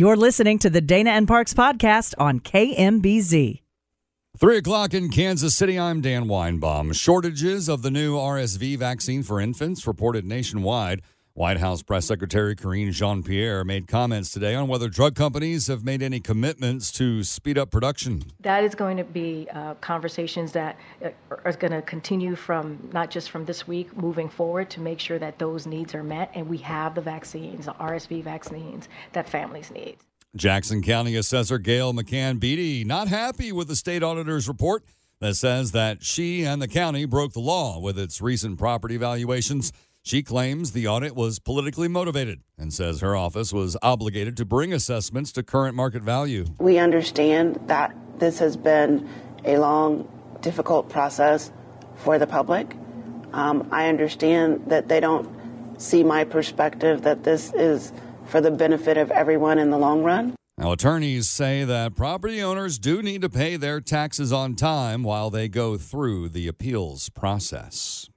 You're listening to the Dana and Parks podcast on KMBZ. Three o'clock in Kansas City. I'm Dan Weinbaum. Shortages of the new RSV vaccine for infants reported nationwide. White House Press Secretary Karine Jean Pierre made comments today on whether drug companies have made any commitments to speed up production. That is going to be uh, conversations that uh, are going to continue from not just from this week moving forward to make sure that those needs are met and we have the vaccines, the RSV vaccines that families need. Jackson County Assessor Gail McCann Beatty not happy with the state auditor's report that says that she and the county broke the law with its recent property valuations. She claims the audit was politically motivated and says her office was obligated to bring assessments to current market value. We understand that this has been a long, difficult process for the public. Um, I understand that they don't see my perspective that this is for the benefit of everyone in the long run. Now, attorneys say that property owners do need to pay their taxes on time while they go through the appeals process.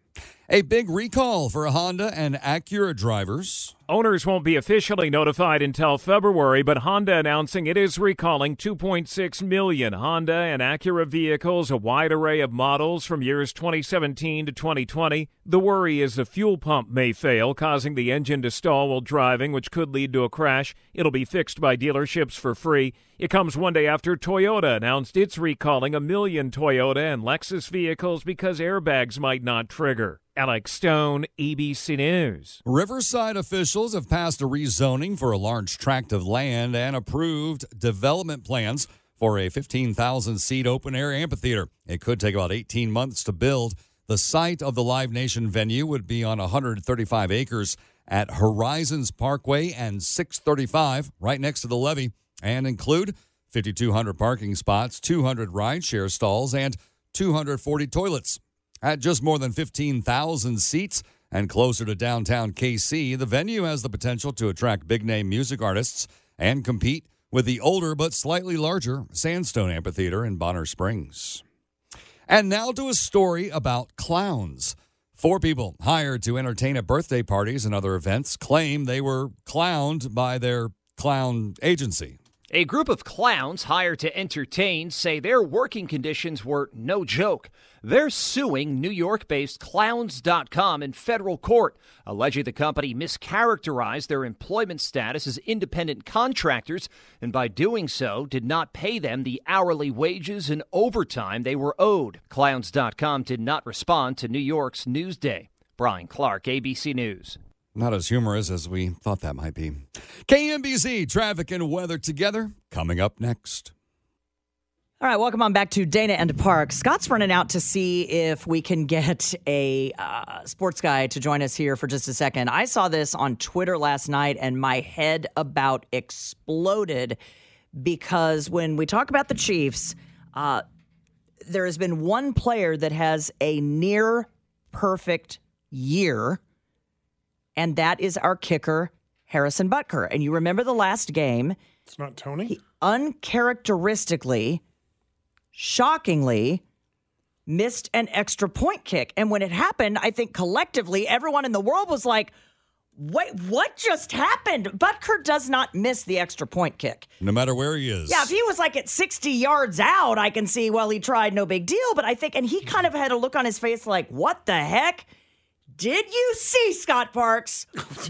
A big recall for Honda and Acura drivers. Owners won't be officially notified until February, but Honda announcing it is recalling 2.6 million Honda and Acura vehicles, a wide array of models from years 2017 to 2020. The worry is the fuel pump may fail, causing the engine to stall while driving, which could lead to a crash. It'll be fixed by dealerships for free. It comes one day after Toyota announced it's recalling a million Toyota and Lexus vehicles because airbags might not trigger. Alex Stone, ABC News. Riverside officials have passed a rezoning for a large tract of land and approved development plans for a 15,000 seat open air amphitheater. It could take about 18 months to build. The site of the Live Nation venue would be on 135 acres at Horizons Parkway and 635, right next to the levee, and include 5,200 parking spots, 200 rideshare stalls, and 240 toilets. At just more than 15,000 seats and closer to downtown KC, the venue has the potential to attract big name music artists and compete with the older but slightly larger Sandstone Amphitheater in Bonner Springs. And now to a story about clowns. Four people hired to entertain at birthday parties and other events claim they were clowned by their clown agency. A group of clowns hired to entertain say their working conditions were no joke. They're suing New York based Clowns.com in federal court, alleging the company mischaracterized their employment status as independent contractors and by doing so did not pay them the hourly wages and overtime they were owed. Clowns.com did not respond to New York's Newsday. Brian Clark, ABC News. Not as humorous as we thought that might be. KMBZ traffic and weather together coming up next. All right, welcome on back to Dana and Park. Scott's running out to see if we can get a uh, sports guy to join us here for just a second. I saw this on Twitter last night and my head about exploded because when we talk about the Chiefs, uh, there has been one player that has a near perfect year and that is our kicker, Harrison Butker. And you remember the last game. It's not Tony? He uncharacteristically, shockingly, missed an extra point kick. And when it happened, I think collectively, everyone in the world was like, Wait, what just happened? Butker does not miss the extra point kick. No matter where he is. Yeah, if he was like at 60 yards out, I can see, well, he tried, no big deal. But I think, and he kind of had a look on his face like, what the heck? Did you see Scott Parks?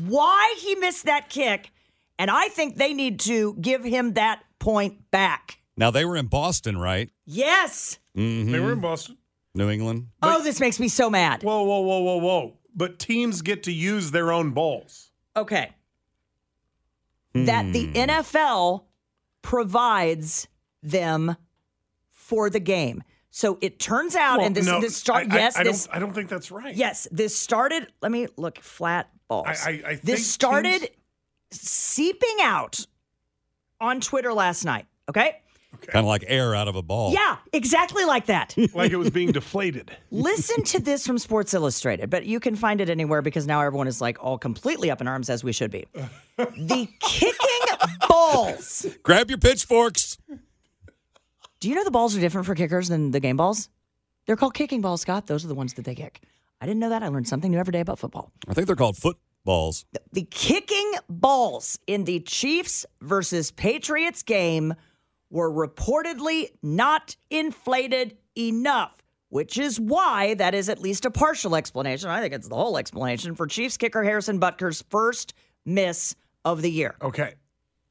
why he missed that kick? And I think they need to give him that point back. Now they were in Boston, right? Yes. Mm-hmm. They were in Boston. New England. oh, this makes me so mad. Whoa, whoa, whoa, whoa, whoa. But teams get to use their own balls. Okay. That the Hmm. NFL provides them for the game. So it turns out, Well, and this no, this start. I- I- yes, I, this don't, I don't think that's right. yes, this started. Let me look flat balls. I- I- I think this started teams- seeping out on Twitter last night. Okay. Kind of like air out of a ball. Yeah, exactly like that. Like it was being deflated. Listen to this from Sports Illustrated, but you can find it anywhere because now everyone is like all completely up in arms as we should be. The kicking balls. Grab your pitchforks. Do you know the balls are different for kickers than the game balls? They're called kicking balls, Scott. Those are the ones that they kick. I didn't know that. I learned something new every day about football. I think they're called footballs. The kicking balls in the Chiefs versus Patriots game were reportedly not inflated enough, which is why that is at least a partial explanation. I think it's the whole explanation for Chiefs kicker Harrison Butker's first miss of the year. Okay.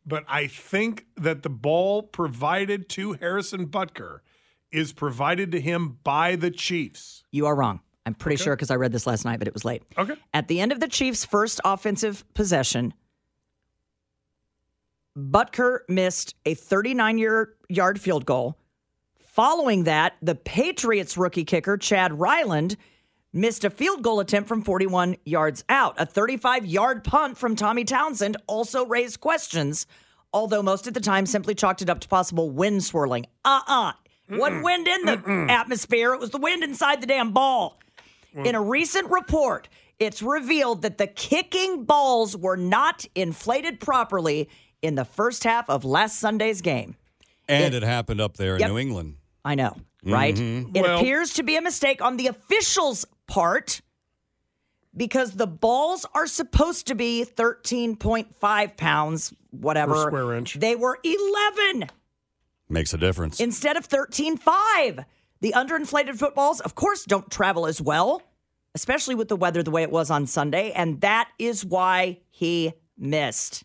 But I think that the ball provided to Harrison Butker is provided to him by the Chiefs. You are wrong. I'm pretty sure because I read this last night, but it was late. Okay. At the end of the Chiefs' first offensive possession, Butker missed a 39 year yard field goal. Following that, the Patriots rookie kicker, Chad Ryland, missed a field goal attempt from 41 yards out. A 35 yard punt from Tommy Townsend also raised questions, although most of the time simply chalked it up to possible wind swirling. Uh uh Wasn't wind in the atmosphere, it was the wind inside the damn ball. In a recent report, it's revealed that the kicking balls were not inflated properly in the first half of last Sunday's game. And it, happened up there in Yep. New England. I know, right? Mhm. It Well- appears to be a mistake on the officials' part because the balls are supposed to be 13.5 pounds, whatever. Per square inch. They were 11 Makes a difference. instead of 13.5. The underinflated footballs, of course, don't travel as well, especially with the weather the way it was on Sunday. And that is why he missed.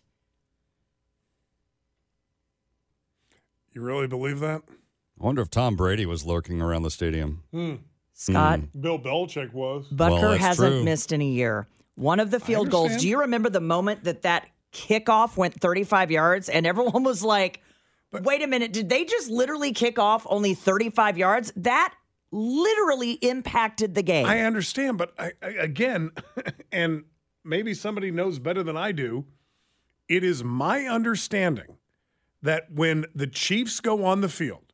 You really believe that? I wonder if Tom Brady was lurking around the stadium. Hmm. Scott, hmm. Bill Belichick was. Well, Butker that's hasn't true. missed in a year. One of the field goals. Do you remember the moment that that kickoff went 35 yards and everyone was like, wait a minute, did they just literally kick off only 35 yards? That literally impacted the game. I understand, but I, I, again, and maybe somebody knows better than I do, it is my understanding that when the Chiefs go on the field,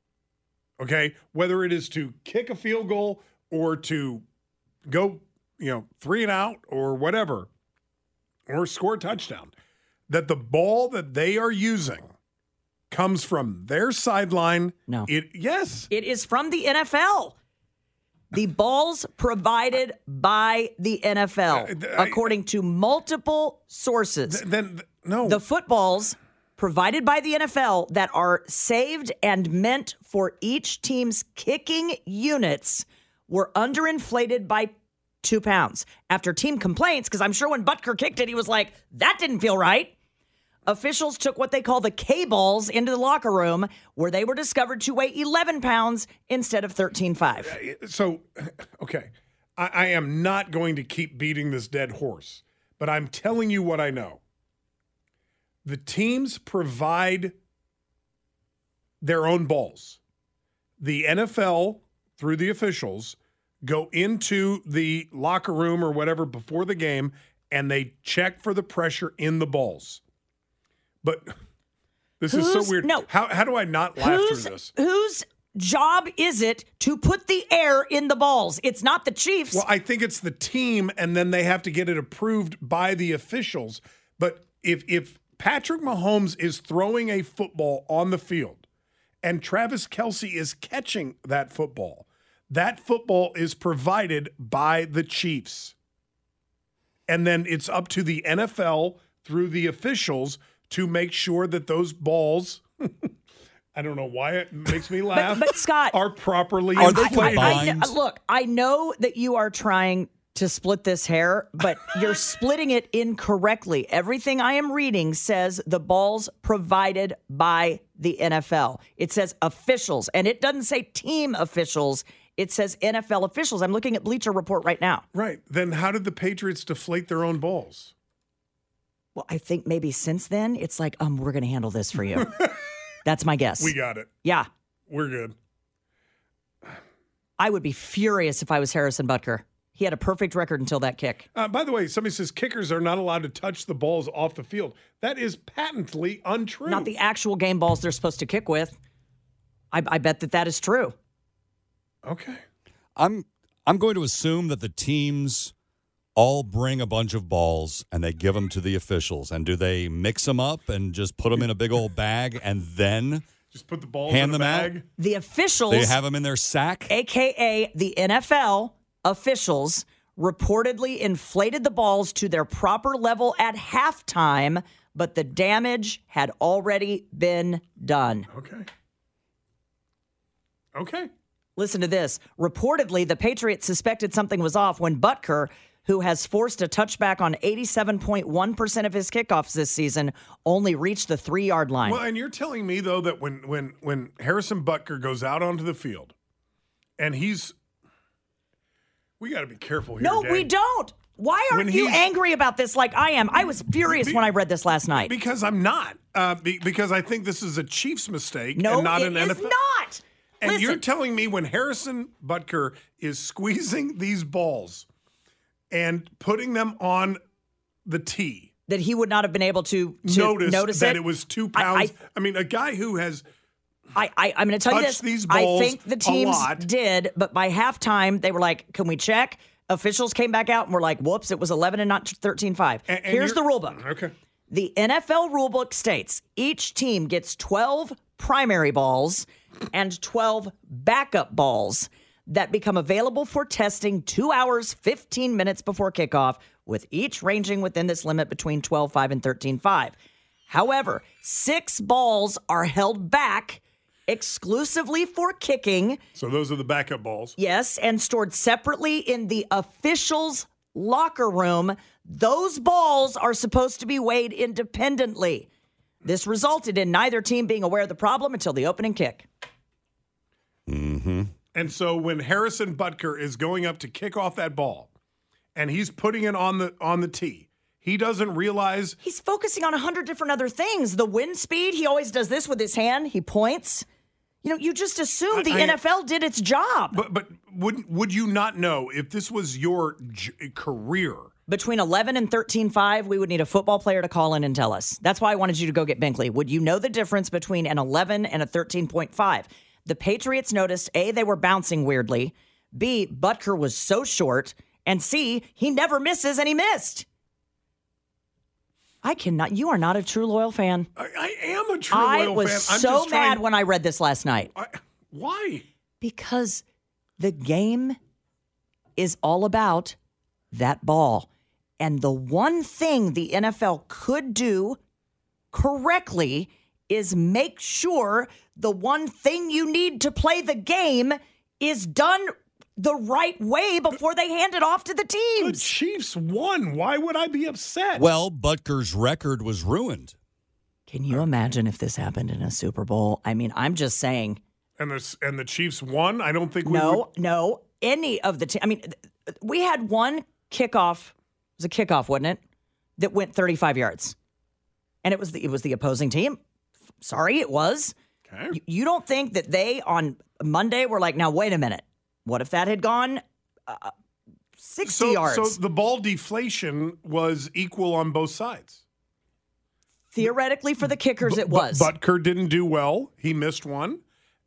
okay, whether it is to kick a field goal or to go, you know, three and out or whatever, or score a touchdown, that the ball that they are using comes from their sideline. No. It yes. It is from the NFL. The balls provided by the NFL, Uh, I- according to multiple sources. Th- then th- no. the footballs provided by the NFL that are saved and meant for each team's kicking units were underinflated by two pounds. After team complaints, because I'm sure when Butker kicked it, he was like, that didn't feel right. Officials took what they call the K balls into the locker room, where they were discovered to weigh 11 pounds instead of 13.5. so okay I, I am not going to keep beating this dead horse but i'm telling you what i know the teams provide their own balls the nfl through the officials go into the locker room or whatever before the game and they check for the pressure in the balls but this is so weird no. how, how do i not laugh Whose, through this whose job is it to put the air in the balls? It's not the Chiefs. Well, I think it's the team, and then they have to get it approved by the officials. But if if Patrick Mahomes is throwing a football on the field and Travis Kelce is catching that football, that football is provided by the Chiefs. And then it's up to the NFL through the officials to make sure that those balls I don't know why it makes me laugh. but Scott- are properly Are they inflated. I, I, look, I know that you are trying to split this hair, but you're splitting it incorrectly. Everything I am reading says the balls provided by the NFL. It says officials, and it doesn't say team officials. It says NFL officials. I'm looking at Bleacher Report right now. Right. Then how did the Patriots deflate their own balls? Well, I think maybe since then it's like, um, we're going to handle this for you. That's my guess. We got it. yeah, We're good. I would be furious if I was Harrison Butker. He had a perfect record until that kick. Uh, by the way, somebody says kickers are not allowed to touch the balls off the field. That is patently untrue. Not the actual game balls they're supposed to kick with. I, I bet that that is true. Okay. I'm I'm going to assume that the teams all bring a bunch of balls and they give them to the officials. And do they mix them up and just put them in a big old bag and then Just put the balls Hand in a them out? bag. The officials, they have them in their sack? aka the NFL officials, reportedly inflated the balls to their proper level at halftime, but the damage had already been done. Okay. Okay. Listen to this. Reportedly, the Patriots suspected something was off when Butker, who has forced a touchback on 87.1% of his kickoffs this season, only reached the three yard line. Well, and you're telling me though that when when when Harrison Butker goes out onto the field, and he's, we got to be careful here. no, we don't. Why aren't you angry about this like I am? I was furious Be- when I read this last night. Because I'm not. Uh, be, because I think this is a Chiefs mistake no, and not it an is NFL. not. And Listen, you're telling me when Harrison Butker is squeezing these balls and putting them on the tee, that he would not have been able to, to notice, notice that it. it, was two I- pounds. I- I, mean, a guy who has I, I I'm going to tell you this. these I think the teams did, but by halftime they were like, "Can we check?" Officials came back out and were like, "Whoops, it was 11 and not 13-5." and- and Here's the rule book. Okay. The NFL rulebook states each team gets 12 primary balls and 12 backup balls that become available for testing 2 hours 15 minutes before kickoff with each ranging within this limit between 12 5 and 13 5. However, 6 balls are held back exclusively for kicking So those are the backup balls. Yes, and stored separately in the officials' locker room. Those balls are supposed to be weighed independently. This resulted in neither team being aware of the problem until the opening kick. Mm-hmm. And so when Harrison Butker is going up to kick off that ball and he's putting it on the on the tee, he doesn't realize He's focusing on a hundred different other things. The wind speed, he always does this with his hand. He points. You know, you just assume the I- NFL did its job. but but would would you not know if this was your j- career? Between 11 and 13.5, we would need a football player to call in and tell us. That's why I wanted you to go get Binkley. Would you know the difference between an 11 and a 13.5? The Patriots noticed A, they were bouncing weirdly. B, Butker was so short. And C, he never misses and he missed. I cannot. You are not a true loyal fan. I, I am a true I loyal fan. I'm so just trying- mad when I read this last night I, why? because the game is all about that ball. And the one thing the NFL could do correctly is make sure the one thing you need to play the game is done the right way before they hand it off to the teams. The. Chiefs won. Why would I be upset? Well, Butker's record was ruined. Can you imagine if this happened in a Super Bowl? I mean, I'm just saying, and the and the Chiefs won. I don't think we no, would. no, any of the, te- I mean, we had one kickoff, it was a kickoff, wasn't it? That went 35 yards. And it was the, it was the opposing team. Sorry, it was. Okay. You- You don't think that they on Monday were like, now wait a minute. What if that had gone uh, 60 So, yards? so the ball deflation was equal on both sides. Theoretically, for the kickers, it was. Butker didn't do well. He missed one,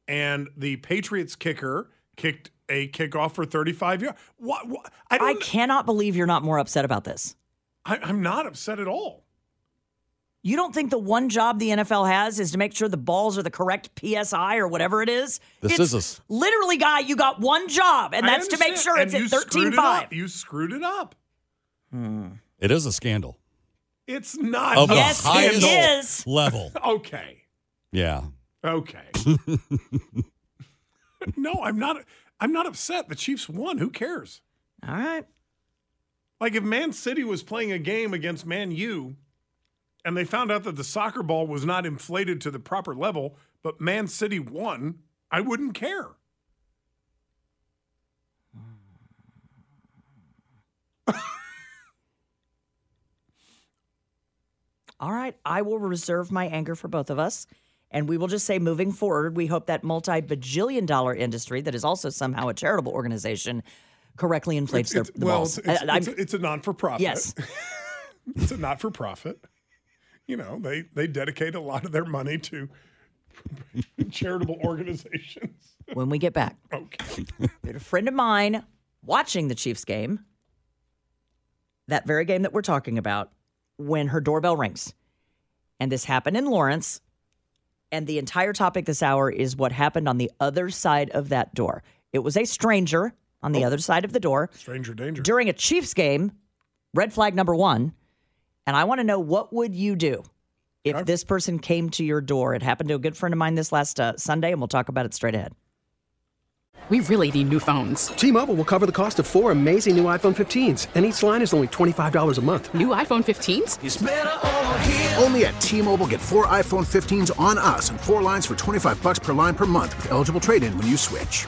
and the Patriots kicker kicked a kickoff for 35 yards. What? what I I cannot believe you're not more upset about this. I, I'm not upset at all. You don't think the one job the NFL has is to make sure the balls are the correct PSI or whatever it is? This It's is a s- literally, guy, you got one job, and that's to make sure And it's you at screwed 13 it 5. You screwed it up. Hmm. It is a scandal It's not. of a Yes, the highest is. level. Okay. Yeah. Okay. no, I'm not. I'm not upset. The Chiefs won. Who cares? All right. Like if Man City was playing a game against Man U and they found out that the soccer ball was not inflated to the proper level, but Man City won, I wouldn't care. All right, I will reserve my anger for both of us. And we will just say moving forward, we hope that multi bajillion dollar industry that is also somehow a charitable organization correctly inflates It's, their the well, balls. it's, it's, I- a, it's a non for profit. Yes. it's a not for profit. You know, they, they dedicate a lot of their money to charitable organizations. when we get back. Okay. a friend of mine watching the Chiefs game, that very game that we're talking about, when her doorbell rings. And this happened in Lawrence. And the entire topic this hour is what happened on the other side of that door. It was a stranger on the oh. other side of the door Stranger danger. during a Chiefs game, red flag number one. And I want to know what would you do if this person came to your door? It happened to a good friend of mine this last uh, Sunday, and we'll talk about it straight ahead. We really need new phones. T-Mobile will cover the cost of four amazing new iPhone 15s, and each line is only $25 a month. New iPhone 15s? Only at T-Mobile get four iPhone 15s on us and four lines for 25 bucks per line per month with eligible trade-in when you switch.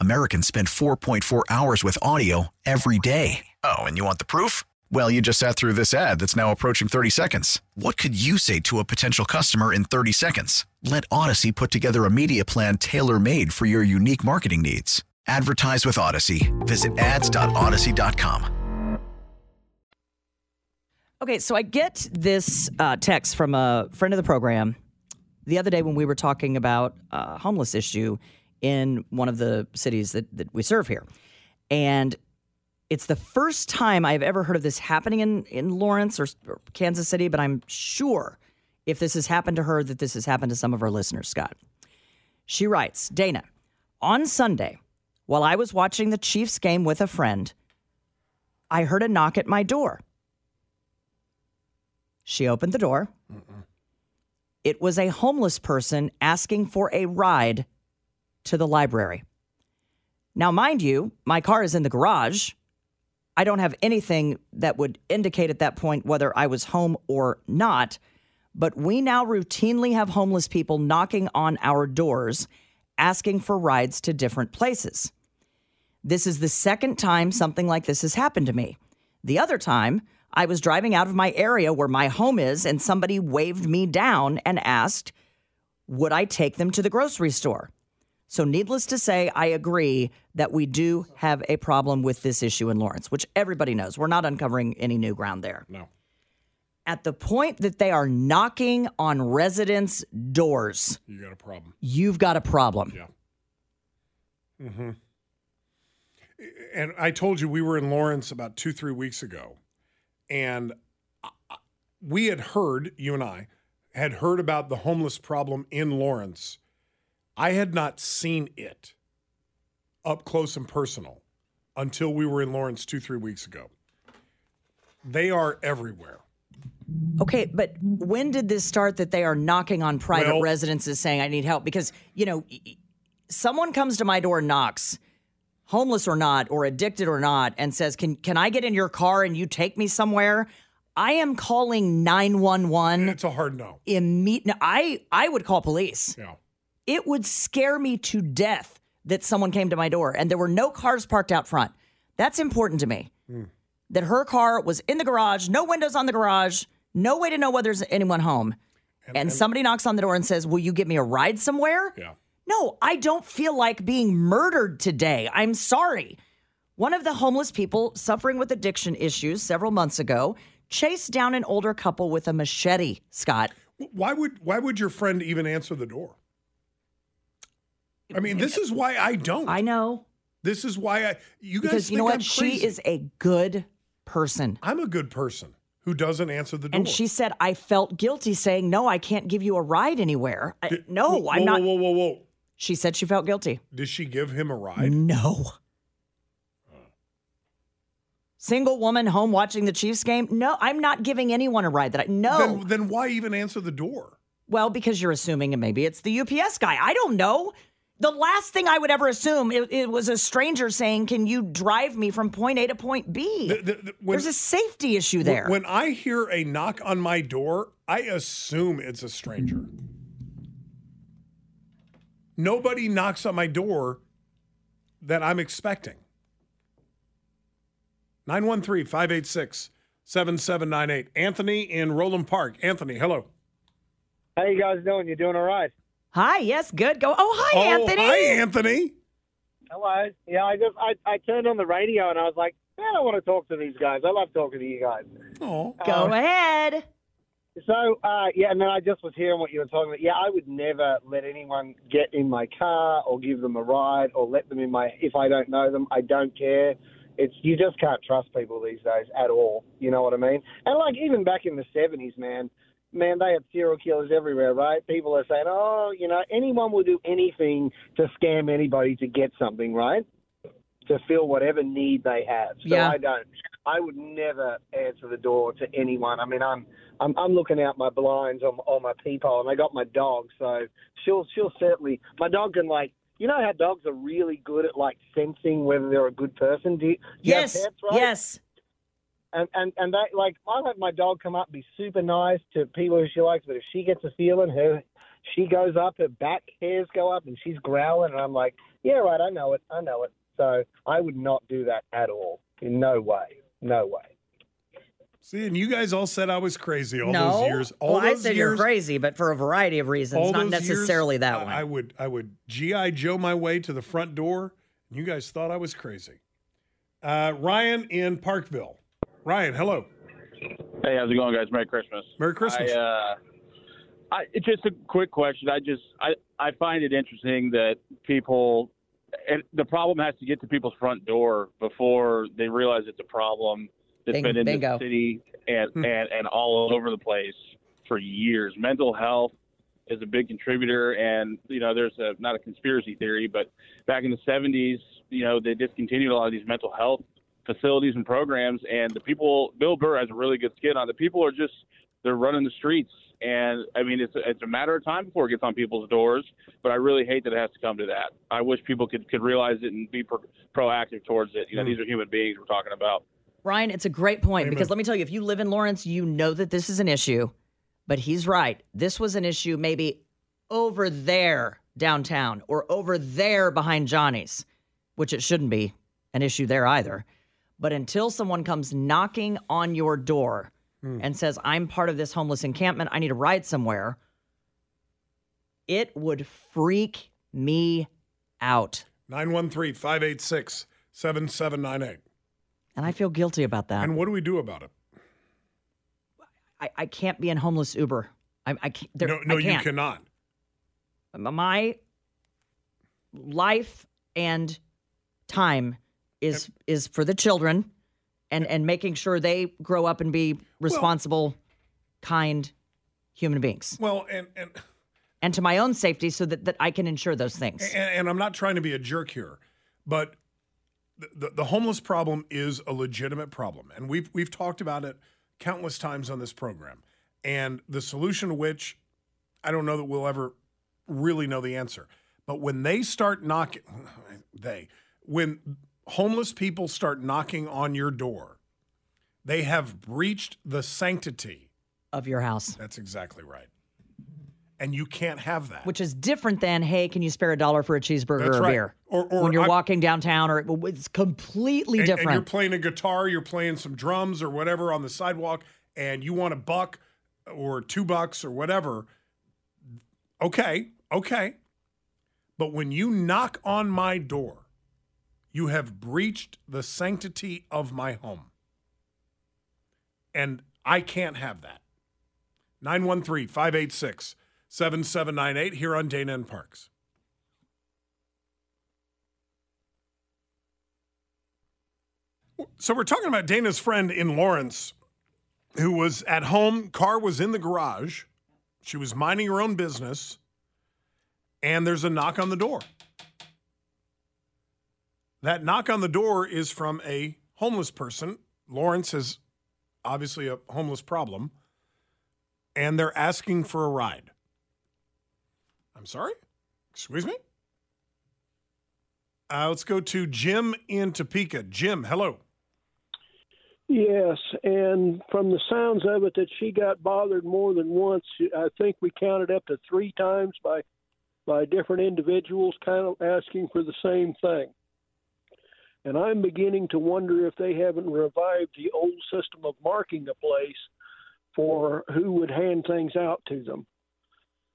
Americans spend 4.4 hours with audio every day. Oh, and you want the proof? Well, you just sat through this ad that's now approaching 30 seconds. What could you say to a potential customer in 30 seconds? Let Odyssey put together a media plan tailor made for your unique marketing needs. Advertise with Odyssey. Visit ads.odyssey.com. Okay, so I get this uh, text from a friend of the program the other day when we were talking about a homeless issue in one of the cities that, that we serve here. And it's the first time I've ever heard of this happening in, in Lawrence or, or Kansas City, but I'm sure if this has happened to her, that this has happened to some of our listeners, Scott. She writes Dana, on Sunday, while I was watching the Chiefs game with a friend, I heard a knock at my door. She opened the door. It was a homeless person asking for a ride to the library. Now, mind you, my car is in the garage. I don't have anything that would indicate at that point whether I was home or not. But we now routinely have homeless people knocking on our doors asking for rides to different places. This is the second time something like this has happened to me. The other time, I was driving out of my area where my home is, and somebody waved me down and asked, Would I take them to the grocery store? So, needless to say, I agree that we do have a problem with this issue in Lawrence, which everybody knows. We're not uncovering any new ground there. No. At the point that they are knocking on residents' doors, You got a problem. you've got a problem. Yeah. Mm-hmm. And I told you we were in Lawrence about two, three weeks ago, and we had heard, you and I had heard about the homeless problem in Lawrence. I had not seen it up close and personal until we were in Lawrence two, three weeks ago. They are everywhere. Okay, but when did this start that they are knocking on private Well- residences saying, I need help? Because, you know, someone comes to my door and knocks, homeless or not, or addicted or not, and says, Can, can I get in your car and you take me somewhere? I am calling 911. It's a hard no. Imme- I, I would call police. Yeah. It would scare me to death that someone came to my door and there were no cars parked out front. That's important to me. Hmm. That her car was in the garage, no windows on the garage, no way to know whether there's anyone home. and, somebody knocks on the door and says, Will you give me a ride somewhere? Yeah. No, I don't feel like being murdered today. I'm sorry. One of the homeless people suffering with addiction issues several months ago chased down an older couple with a machete, Scott. Why would why would your friend even answer the door? I mean, this is why I don't. I know. This is why I you guys Because you know what? I'm She crazy. is a good person. I'm a good person who doesn't answer the door. And she said, I felt guilty saying, No, I can't give you a ride anywhere. I- no, Whoa, I'm whoa, not. Whoa, whoa, whoa! Whoa! She said she felt guilty. Did she give him a ride? No. Single woman home watching the Chiefs game? No, I'm not giving anyone a ride that I no. Then, then why even answer the door? well, because you're assuming and maybe it's the UPS guy. I don't know. The last thing I would ever assume it, it was a stranger saying, "Can you drive me from point A to point B?" The- the- the- when- There's a safety issue there. When I hear a knock on my door, I assume it's a stranger. Nobody knocks on my door that I'm expecting. 913 586 7798. Anthony in Roeland Park. Anthony, hello. How you guys doing? You doing all right? Hi, yes, good. Go. Oh, hi, oh, Anthony. Hi, Anthony. Hello. Yeah, I just I, I turned on the radio and I was like, man, I want to talk to these guys. I love talking to you guys. Oh, Go ahead. So uh, yeah, and then I just was hearing what you were talking about. Yeah, I would never let anyone get in my car or give them a ride or let them in my if I don't know them. I don't care. It's you just can't trust people these days at all. You know what I mean? And like even back in the seventies, man, man, they have serial killers everywhere, right? People are saying, oh, you know, anyone will do anything to scam anybody to get something, right? To fill whatever need they have. So Yeah. I don't. I would never answer the door to anyone. I mean, I'm I'm, I'm looking out my blinds on, on my peephole, and I got my dog, so she'll she'll certainly. My dog can like. You know how dogs are really good at like sensing whether they're a good person. Do you, do Yes. pets, right? Yes. And and and that like I'll have my dog come up and be super nice to people who she likes, but if she gets a feeling, her she goes up, her back hairs go up, and she's growling, and I'm like, yeah, right, I know it, I know it. So I would not do that at all. In no way, no way. See, and you guys all said I was crazy all no. those years. All well, I said years, you're crazy, but for a variety of reasons, all not those years, necessarily that I- one. I would I would GI Joe my way to the front door. And you guys thought I was crazy. Uh, Ryan in Parkville. Ryan, hello. Hey, how's it going, guys? Merry Christmas. Merry Christmas. I, uh, I, it's just a quick question. I just I, I find it interesting that people, and the problem has to get to people's front door before they realize it's a problem that's Bing- been in bingo. the city and, Hmm. and and all over the place for years. Mental health is a big contributor, and you know, there's a not a conspiracy theory, but back in the 70s, you know, they discontinued a lot of these mental health facilities and programs, and the people. Bill Burr has a really good skin on. The people are just they're running the streets, and I mean, it's it's a matter of time before it gets on people's doors. But I really hate that it has to come to that. I wish people could could realize it and be pro- proactive towards it. You know, Hmm. these are human beings we're talking about. Ryan, it's a great point Amen. because let me tell you, if you live in Lawrence, you know that this is an issue. But he's right. This was an issue maybe over there downtown or over there behind Johnny's, which it shouldn't be an issue there either. But until someone comes knocking on your door hmm. and says, I'm part of this homeless encampment, I need a ride somewhere, it would freak me out. 913 586 7798. And I feel guilty about that. And what do we do about it? I, I can't be in homeless Uber. I, I can't. No, no I you can't. cannot. My life and time is is for the children, and and making sure they grow up and be responsible, kind human beings, Well, and and and to my own safety, so that that I can ensure those things. and, and I'm not trying to be a jerk here, but the, the, the homeless problem is a legitimate problem, and we've we've talked about it countless times on this program, and the solution to which I don't know that we'll ever really know the answer. But when they start knocking, they when homeless people start knocking on your door, they have breached the sanctity of your house. That's exactly right. And you can't have that. Which is different than, hey, can you spare a dollar for a cheeseburger That's or a beer? Or- or when you're I- walking downtown, or it's completely and, different. And you're playing a guitar, you're playing some drums or whatever on the sidewalk, and you want a buck. or two bucks or whatever, okay, okay. But when you knock on my door, you have breached the sanctity of my home. And I can't have that. 913 586 7798 here on Dana and Parks. So we're talking about Dana's friend in Lawrence who was at home, car was in the garage. She was minding her own business and there's a knock on the door. That knock on the door is from a homeless person. Lawrence has obviously a homeless problem and they're asking for a ride. I'm sorry? Excuse me? Uh, let's go to Jim in Topeka. Jim, hello. Yes, and from the sounds of it, that she got bothered more than once. I think we counted up to three times by by different individuals, kind of asking for the same thing. And I'm beginning to wonder if they haven't revived the old system of marking a place for who would hand things out to them.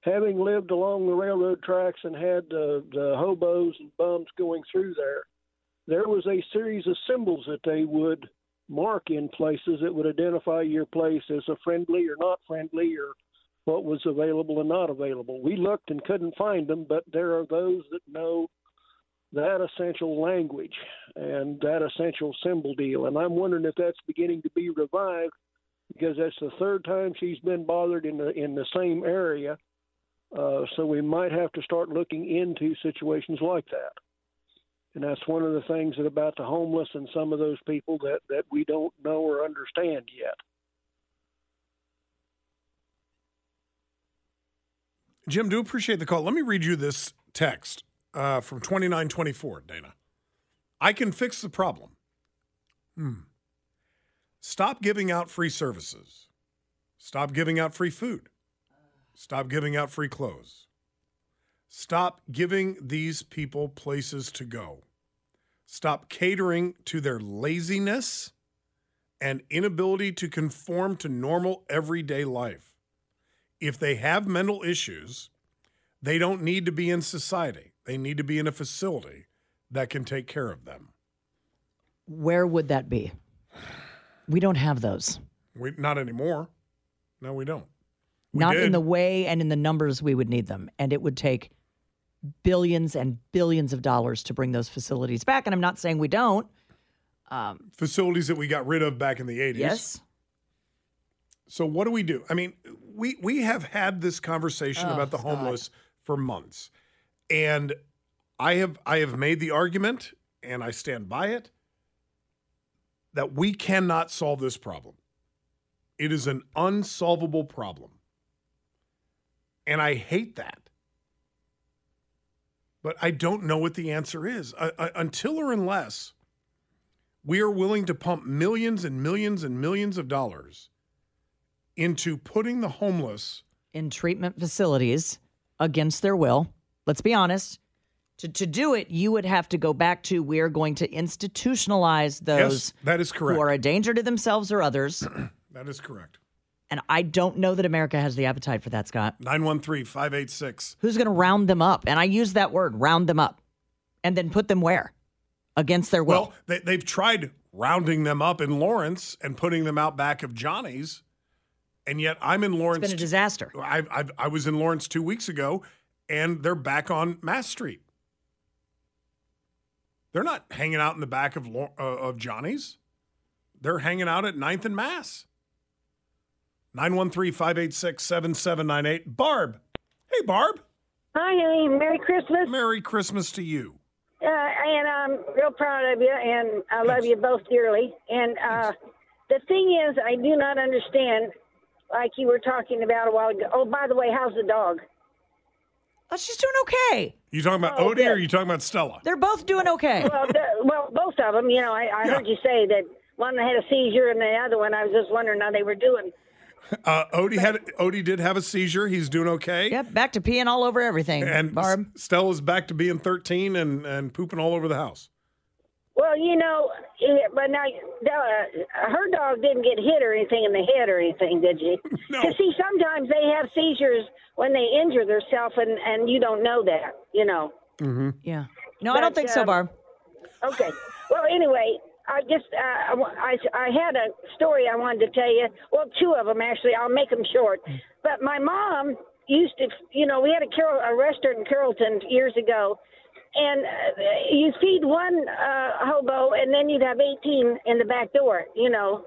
Having lived along the railroad tracks and had the, the hobos and bums going through there, there was a series of symbols that they would mark in places that would identify your place as a friendly or not friendly or what was available and not available. We looked and couldn't find them, but there are those that know that essential language and that essential symbol deal. And I'm wondering if that's beginning to be revived because that's the third time she's been bothered in the in the same area. Uh, so we might have to start looking into situations like that. And that's one of the things that about the homeless and some of those people that, that we don't know or understand yet. Jim, do appreciate the call. Let me read you this text uh, from 2924, Dana. I can fix the problem. Hmm. Stop giving out free services. Stop giving out free food. Stop giving out free clothes. Stop giving these people places to go. Stop catering to their laziness and inability to conform to normal everyday life. If they have mental issues, they don't need to be in society. They need to be in a facility that can take care of them. Where would that be? We don't have those. We, not anymore. No, we don't. We not did. in the way and in the numbers we would need them. And it would take billions and billions of dollars to bring those facilities back. And I'm not saying we don't. Um, facilities that we got rid of back in the 80s. Yes. So what do we do? I mean, we we have had this conversation Oh, about the God. homeless for months. And I have I have made the argument and I stand by it that we cannot solve this problem. It is an unsolvable problem. And I hate that. But I don't know what the answer is. I, I, until or unless we are willing to pump millions and millions and millions of dollars into putting the homeless in treatment facilities against their will. Let's be honest. To, to do it, you would have to go back to we're going to institutionalize those Yes, that is correct. who are a danger to themselves or others. That is correct. and I don't know that America has the appetite for that, Scott. 913 586. Who's going to round them up? And I use that word, round them up, and then put them where? Against their will. Well, they, they've tried rounding them up in Lawrence and putting them out back of Johnny's. And yet I'm in Lawrence. It's been a disaster. I, I, I was in Lawrence two weeks ago, and they're back on Mass Street. They're not hanging out in the back of uh, of Johnny's. They're hanging out at 9th and Mass. 913 586 7798. Barb. Hey, Barb. Hi, honey. Merry Christmas. Merry Christmas to you. Uh, and I'm real proud of you, and I love you both dearly. And uh, the thing is, I do not understand, like you were talking about a while ago. Oh, by the way, how's the dog? Oh, she's doing okay. You talking about Oh, Odie or good. you talking about Stella? They're both doing okay. Well, the, well, both of them. You know, I, I heard you say that one had a seizure and the other one. I was just wondering how they were doing. Uh, Odie had Odie did have a seizure. He's doing okay. Yep, back to peeing all over everything. And Barb. S- Stella's back to being 13 and, and pooping all over the house. Well, you know, eh, but now uh, her dog didn't get hit or anything in the head or anything, did you? No. Because see, sometimes they have seizures when they injure themselves, and and you don't know that, you know. Mm-hmm. Yeah. No, I don't But, think so, um, Barb. Okay. Well, anyway, I just uh, I I, I had a story I wanted to tell you. Well, two of them actually. I'll make them short. But my mom used to, you know, we had a Carol a restaurant in Carrollton years ago, and uh, you feed one uh, hobo, and then you'd have eighteen in the back door. You know,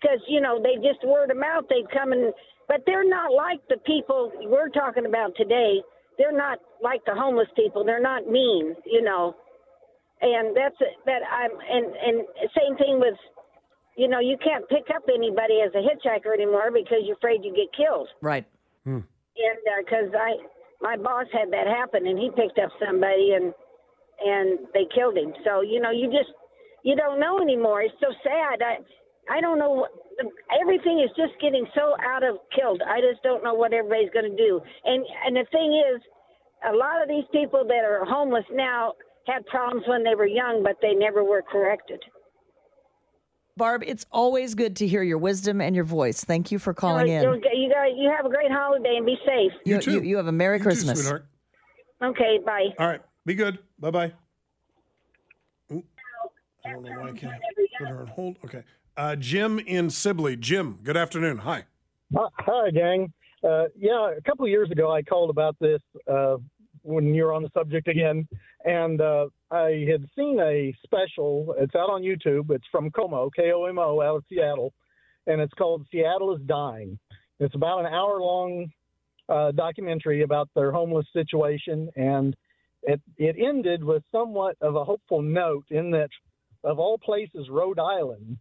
because you know they just word of mouth. They'd come and, but they're not like the people we're talking about today. They're not like the homeless people. They're not mean. You know and that's that I'm and and same thing with you know you can't pick up anybody as a hitchhiker anymore because you're afraid you get killed Right. and because I my boss had that happen and he picked up somebody and and they killed him so you know you just you don't know anymore it's so sad I I don't know everything is just getting so out of killed I just don't know what everybody's going to do and and the thing is a lot of these people that are homeless now had problems when they were young but they never were corrected Barb, it's always good to hear your wisdom and your voice. Thank you for calling you, in. you got you have a great holiday and be safe You, you, you have a Merry Christmas. sweetheart. okay bye All right. Be good. Bye bye. I don't know why I can't put her on hold. Okay. Uh, Jim in Sibley. Jim, good afternoon. Hi. Hi, hi, gang. Uh, yeah, a couple of years ago, I called about this uh, when you were on the subject again, and uh, I had seen a special. It's out on YouTube. It's from KOMO, K O M O, out of Seattle, and it's called "Seattle is Dying." It's about an hour-long uh, documentary about their homeless situation, and it it ended with somewhat of a hopeful note in that, of all places, Rhode Island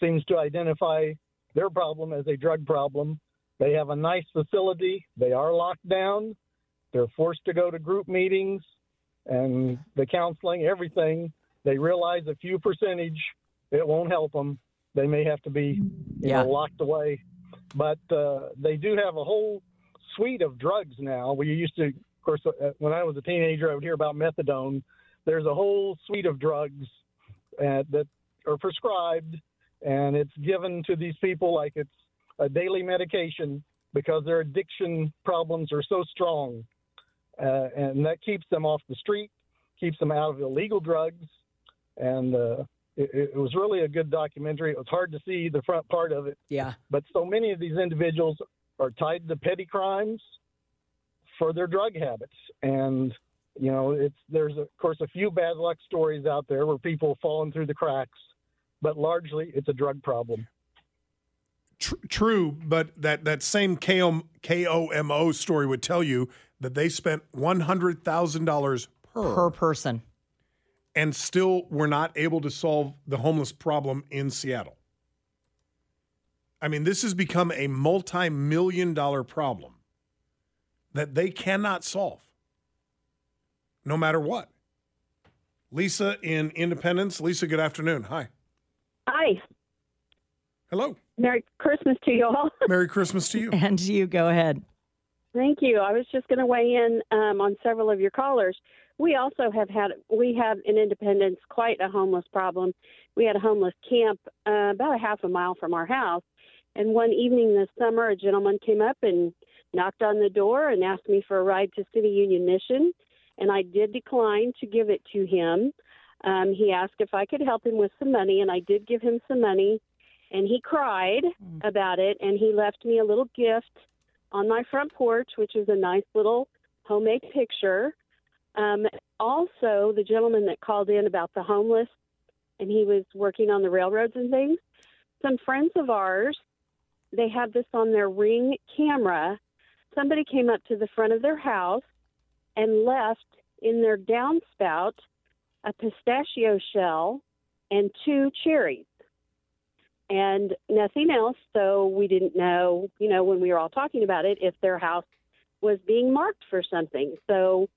seems to identify their problem as a drug problem. They have a nice facility. They are locked down. They're forced to go to group meetings and the counseling, everything. They realize a few percentage, it won't help them. They may have to be, you Yeah. know, locked away. But uh, they do have a whole suite of drugs now. We used to, course, uh, when I was a teenager, I would hear about methadone. There's a whole suite of drugs uh, that are prescribed and it's given to these people like it's a daily medication because their addiction problems are so strong, uh, and that keeps them off the street, keeps them out of illegal drugs, and uh, it, it was really a good documentary. It was hard to see the front part of it, Yeah. but so many of these individuals are tied to petty crimes for their drug habits, and you know, it's there's of course a few bad luck stories out there where people have fallen through the cracks, but largely it's a drug problem. Tr- true, but that, that same KOM, KOMO story would tell you that they spent $100,000 per, Per person. and still were not able to solve the homeless problem in Seattle. I mean, this has become a multi million dollar problem that they cannot solve no matter what. Lisa in Independence. Lisa, good afternoon. Hi. Hi. Hello. Merry Christmas to you all. Merry Christmas to you. And you go ahead. Thank you. I was just going to weigh in um, on several of your callers. We also have had, we have in Independence quite a homeless problem. We had a homeless camp uh, about a half a mile from our house. And one evening this summer, a gentleman came up and knocked on the door and asked me for a ride to City Union Mission. And I did decline to give it to him. Um, he asked if I could help him with some money, and I did give him some money. And he cried about it, and he left me a little gift on my front porch, which is a nice little homemade picture. Um, also, the gentleman that called in about the homeless, and he was working on the railroads and things. Some friends of ours, they have this on their ring camera. Somebody came up to the front of their house and left in their downspout a pistachio shell and two cherries and nothing else. So we didn't know, you know, when we were all talking about it, if their house was being marked for something. So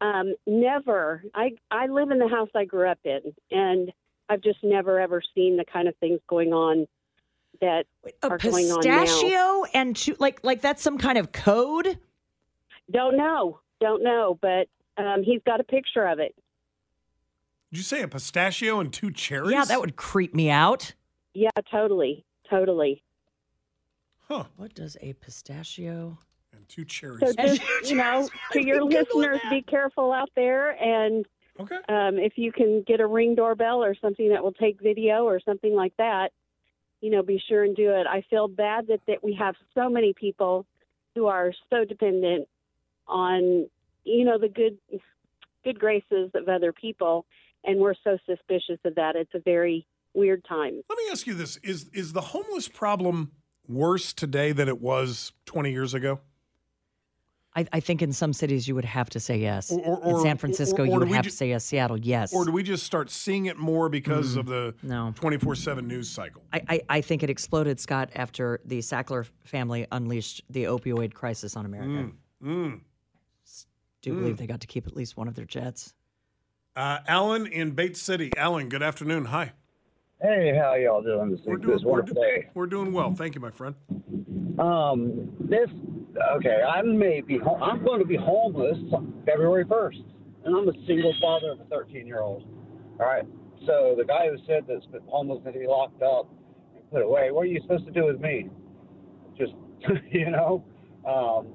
um, never. I I live in the house I grew up in, and I've just never ever seen the kind of things going on that A are going on now. pistachio and two, like like that's some kind of code. Don't know, don't know, but um, he's got a picture of it. Did you say a pistachio and two cherries? Yeah, that would creep me out. Yeah, totally, totally. Huh. What does a pistachio and two cherries? So just you know, to your listeners, be careful out there, and okay. um, if you can get a ring doorbell or something that will take video or something like that, you know, be sure and do it. I feel bad that that we have so many people who are so dependent on you know the good good graces of other people, and we're so suspicious of that. It's a very weird time. Let me ask you this: Is is the homeless problem worse today than it was 20 years ago? I, I think in some cities you would have to say yes. Or- or- in San Francisco, or you would have ju- to say yes. Seattle, yes. Or do we just start seeing it more because Mm, of the no. 24/7 news cycle? I, I, I think it exploded, Scott, after the Sackler family unleashed the opioid crisis on America. Mm, mm. Do Mm. believe they got to keep at least one of their jets. Uh, Alan in Bates City. Alan, good afternoon. Hi. Hey, how y'all doing this, We're this doing, we're, day? we're doing well. Thank you, my friend. Um, this okay. I may be. I'm going to be homeless February 1st, and I'm a single father of a 13 year old. All right. So the guy who said this, but homeless to be locked up and put away. What are you supposed to do with me? Just you know. Um,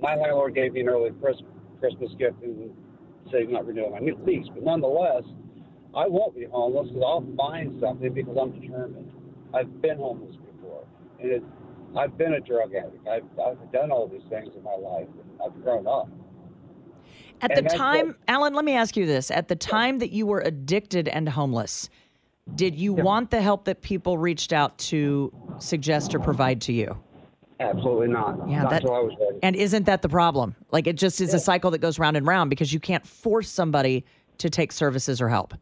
my landlord gave me an early Christmas, Christmas gift and said he's not renewing my lease, but nonetheless, I won't be homeless because I'll find something because I'm determined. I've been homeless before, and it, I've been a drug addict. I've, I've done all these things in my life. And I've grown up. At And the time, what- Alan, let me ask you this. At the time that you were addicted and homeless, did you want the help that people reached out to suggest or provide to you? Absolutely not. Yeah, not that- I was ready. And isn't that the problem? Like it just is a cycle that goes round and round because you can't force somebody to take services or help.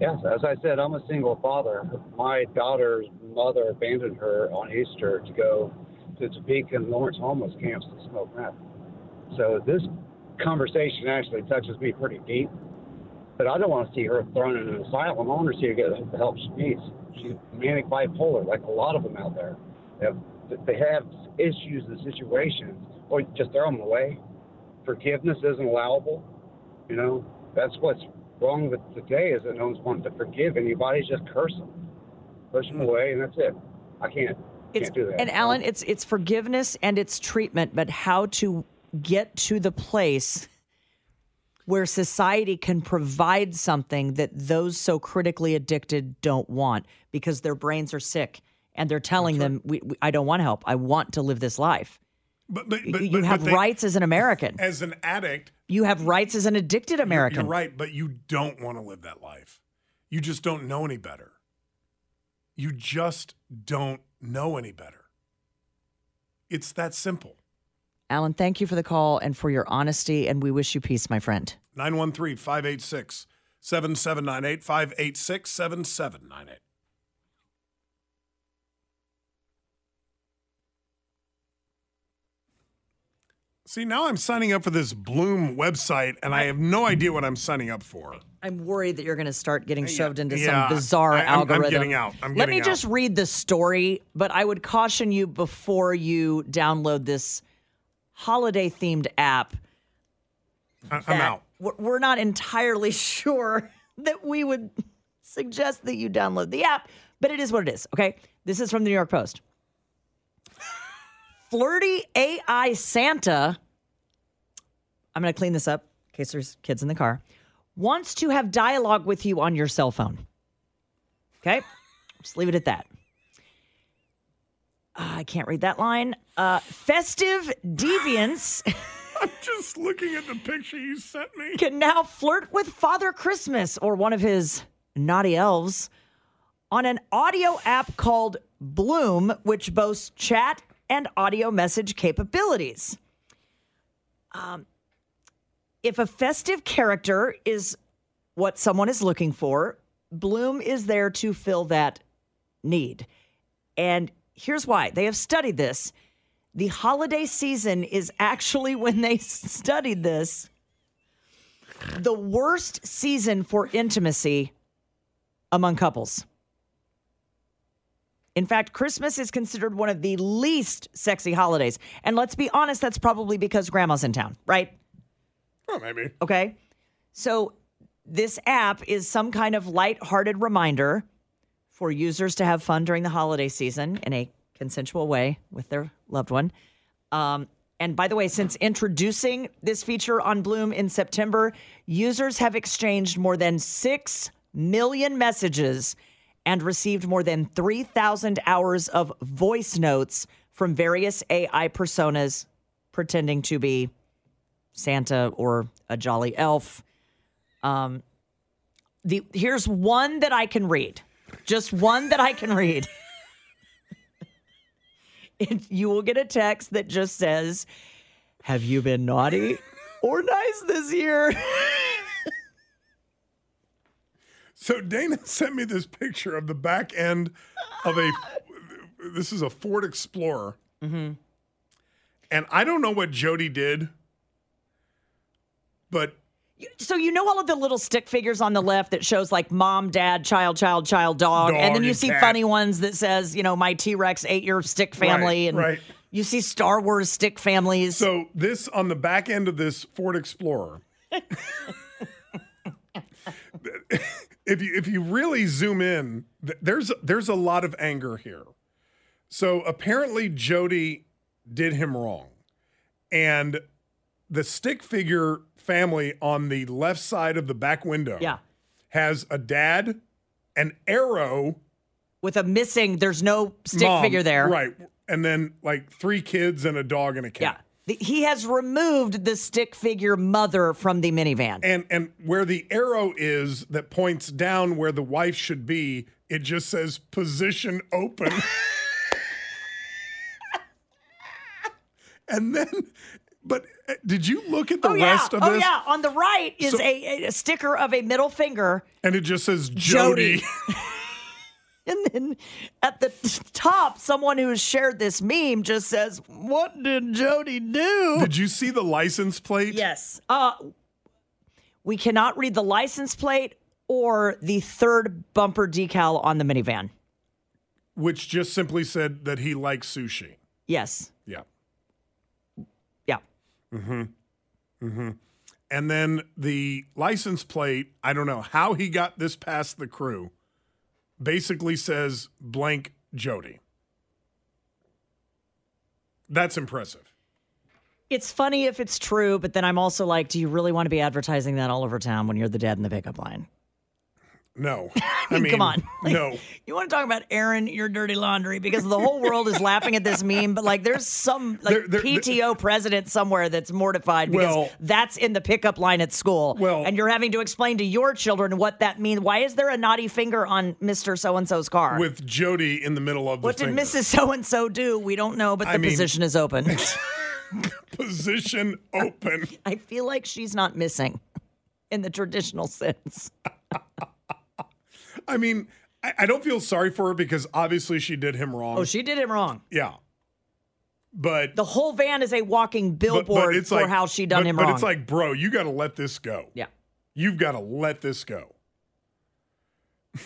Yes, as I said, I'm a single father. My daughter's mother abandoned her on Easter to go to Topeka and Lawrence homeless camps to smoke meth. So this conversation actually touches me pretty deep. But I don't want to see her thrown in an asylum. I want to see her get the help she needs. She's manic bipolar, like a lot of them out there. They have, they have issues and situations, or just throw them away. Forgiveness isn't allowable. You know, that's what's wrong with today is that no one's wanting to forgive anybody. Just curse them, push them away, and that's it. I can't can't do that. And Alan, it's it's forgiveness and it's treatment, but how to get to the place where society can provide something that those so critically addicted don't want because their brains are sick and they're telling them, we, we, "I don't want help. I want to live this life." But, but, but you but- have they- rights as an American. As an addict, You have rights as an addicted American. You're right, but you don't want to live that life. You just don't know any better. You just don't know any better. It's that simple. Alan, thank you for the call and for your honesty, and we wish you peace, my friend. 913 586 7798 586 7798. See, now I'm signing up for this Bloom website and I have no idea what I'm signing up for. I'm worried that you're going to start getting shoved into yeah, some bizarre I- I'm- I'm algorithm. getting out. I'm Let me getting just read the story, but I would caution you before you download this holiday themed app. I- I'm that out. we're- We're not entirely sure that we would suggest that you download the app, but it is what it is. Okay. This is from the New York Post. Flirty AI Santa, I'm going to clean this up in case there's kids in the car, wants to have dialogue with you on your cell phone. Okay? Just leave it at that. Uh, I can't read that line. Uh, festive deviants. I'm just looking at the picture you sent me. can now flirt with Father Christmas or one of his naughty elves on an audio app called Bloom, which boasts chat and audio message capabilities. Um, if a festive character is what someone is looking for, Bloom is there to fill that need. And here's why they have studied this. The holiday season is actually when they studied this the worst season for intimacy among couples. In fact, Christmas is considered one of the least sexy holidays. And let's be honest, that's probably because grandma's in town, right? Oh, maybe. Okay. So this app is some kind of light-hearted reminder for users to have fun during the holiday season in a consensual way with their loved one. Um, and by the way, since introducing this feature on Bloom in September, users have exchanged more than 6 million messages and received more than 3,000 hours of voice notes from various AI personas pretending to be Santa or a jolly elf. Um, the here's one that I can read. Just one that I can read. It- you will get a text that just says, "Have you been naughty or nice this year?" So Dana sent me this picture of the back end of a. This is a Ford Explorer, Mm-hmm. and I don't know what Jody did, but So you know all of the little stick figures on the left that shows like mom, dad, child, child, child, dog, and then you and see cat. funny ones that says, you know, my T Rex ate your stick family, Right, and right. you see Star Wars stick families. So this on the back end of this Ford Explorer. if you if you really zoom in, th- there's there's a lot of anger here. So apparently Jody did him wrong. And the stick figure family on the left side of the back window Yeah. has a dad, an arrow with a missing, there's no stick mom, figure there. Right. And then like three kids and a dog and a cat. The- He has removed the stick figure mother from the minivan. And and where the arrow is that points down where the wife should be, it just says position open. and then but uh, did you look at the oh yeah, rest of oh this? Oh yeah. On the right is So- a, a sticker of a middle finger, And it just says Jody. Jody. and then at the top, someone who has shared this meme just says, "What did Jody do?" Did you see the license plate? Yes. Uh, we cannot read the license plate or the third bumper decal on the minivan. Which just simply said that he likes sushi. Yes. Yeah. Yeah. Mm-hmm. Mm-hmm. And then the license plate, I don't know how he got this past the crew, basically says blank Jody. That's impressive. It's funny if it's true, but then I'm also like, do you really want to be advertising that all over town when you're the dad in the pickup line? No. I mean, come on. Like, no. You want to talk about Aaron, your dirty laundry, because the whole world is laughing at this meme, but like there's some like There- there- PTO president somewhere that's mortified because Well- that's in the pickup line at school. Well- and you're having to explain to your children what that means. Why is there a naughty finger on Mr. So and so's car? With Jody in the middle of the what did finger. Mrs. So and so do? We don't know, but I the mean- position is open. Position open. I feel like she's not missing in the traditional sense. I mean, I, I don't feel sorry for her because obviously she did him wrong. Oh, she did him wrong. Yeah. But The whole van is a walking billboard but it's for like, how she done but, him but wrong. it's like, bro, you got to let this go. Yeah. You've got to let this go.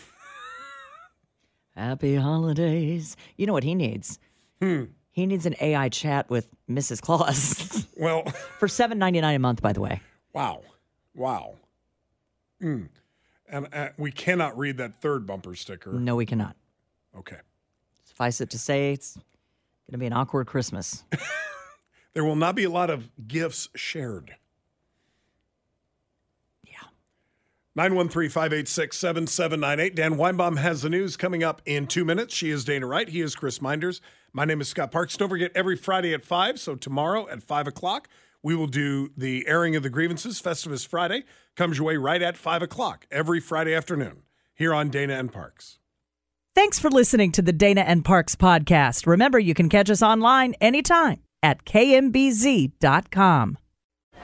Happy holidays. You know what he needs? Hmm. He needs an AI chat with Mrs. Claus Well, for seven ninety nine a month. By the way, wow. Wow. Mm. And uh, we cannot read that third bumper sticker. no, we cannot. Okay. Suffice it to say, it's going to be an awkward Christmas. There will not be a lot of gifts shared. Yeah. 913 586 7798. Dan Weinbaum has the news coming up in two minutes. She is Dana Wright. He is Chris Minders. My name is Scott Parks. Don't forget, every Friday at 5, so tomorrow at 5 o'clock, we will do the airing of the grievances. Festivus Friday comes your way right at 5 o'clock every Friday afternoon here on Dana and Parks. Thanks for listening to the Dana and Parks podcast. Remember, you can catch us online anytime at kmbz.com.